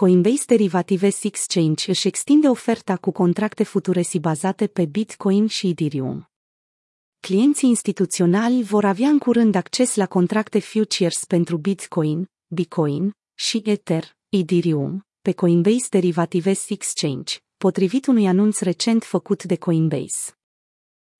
Coinbase Derivatives Exchange își extinde oferta cu contracte futuresi bazate pe Bitcoin și Ethereum. Clienții instituționali vor avea în curând acces la contracte futures pentru Bitcoin, Bitcoin și Ether, Ethereum, pe Coinbase Derivatives Exchange, potrivit unui anunț recent făcut de Coinbase.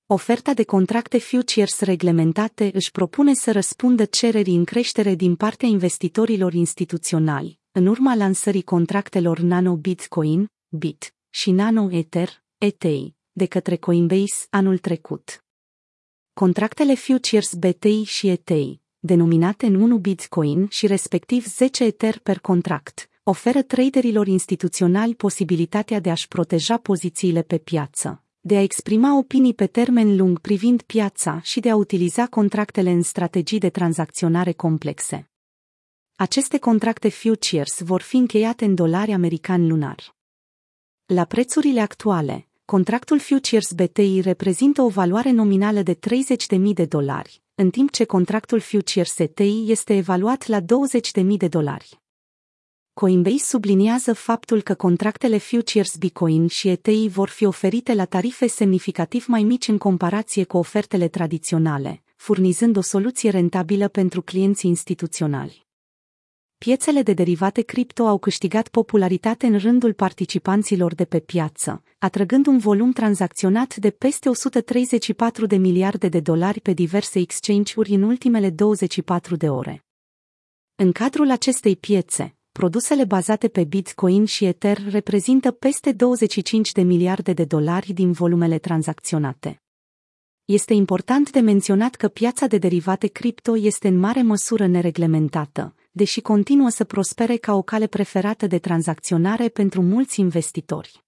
Oferta de contracte futures reglementate își propune să răspundă cererii în creștere din partea investitorilor instituționali, în urma lansării contractelor Nano Bitcoin, BIT, și Nano Ether, ETI, de către Coinbase anul trecut. Contractele futures BTI și ETI, denominate în 1 Bitcoin și respectiv 10 Ether per contract, oferă traderilor instituționali posibilitatea de a-și proteja pozițiile pe piață, de a exprima opinii pe termen lung privind piața și de a utiliza contractele în strategii de tranzacționare complexe. Aceste contracte futures vor fi încheiate în dolari americani lunar. La prețurile actuale, contractul futures BTI reprezintă o valoare nominală de 30.000 de dolari, în timp ce contractul futures ETI este evaluat la 20.000 de dolari. Coinbase subliniază faptul că contractele futures Bitcoin și ETI vor fi oferite la tarife semnificativ mai mici în comparație cu ofertele tradiționale, furnizând o soluție rentabilă pentru clienții instituționali piețele de derivate cripto au câștigat popularitate în rândul participanților de pe piață, atrăgând un volum tranzacționat de peste 134 de miliarde de dolari pe diverse exchange-uri în ultimele 24 de ore. În cadrul acestei piețe, produsele bazate pe Bitcoin și Ether reprezintă peste 25 de miliarde de dolari din volumele tranzacționate. Este important de menționat că piața de derivate cripto este în mare măsură nereglementată, deși continuă să prospere ca o cale preferată de tranzacționare pentru mulți investitori.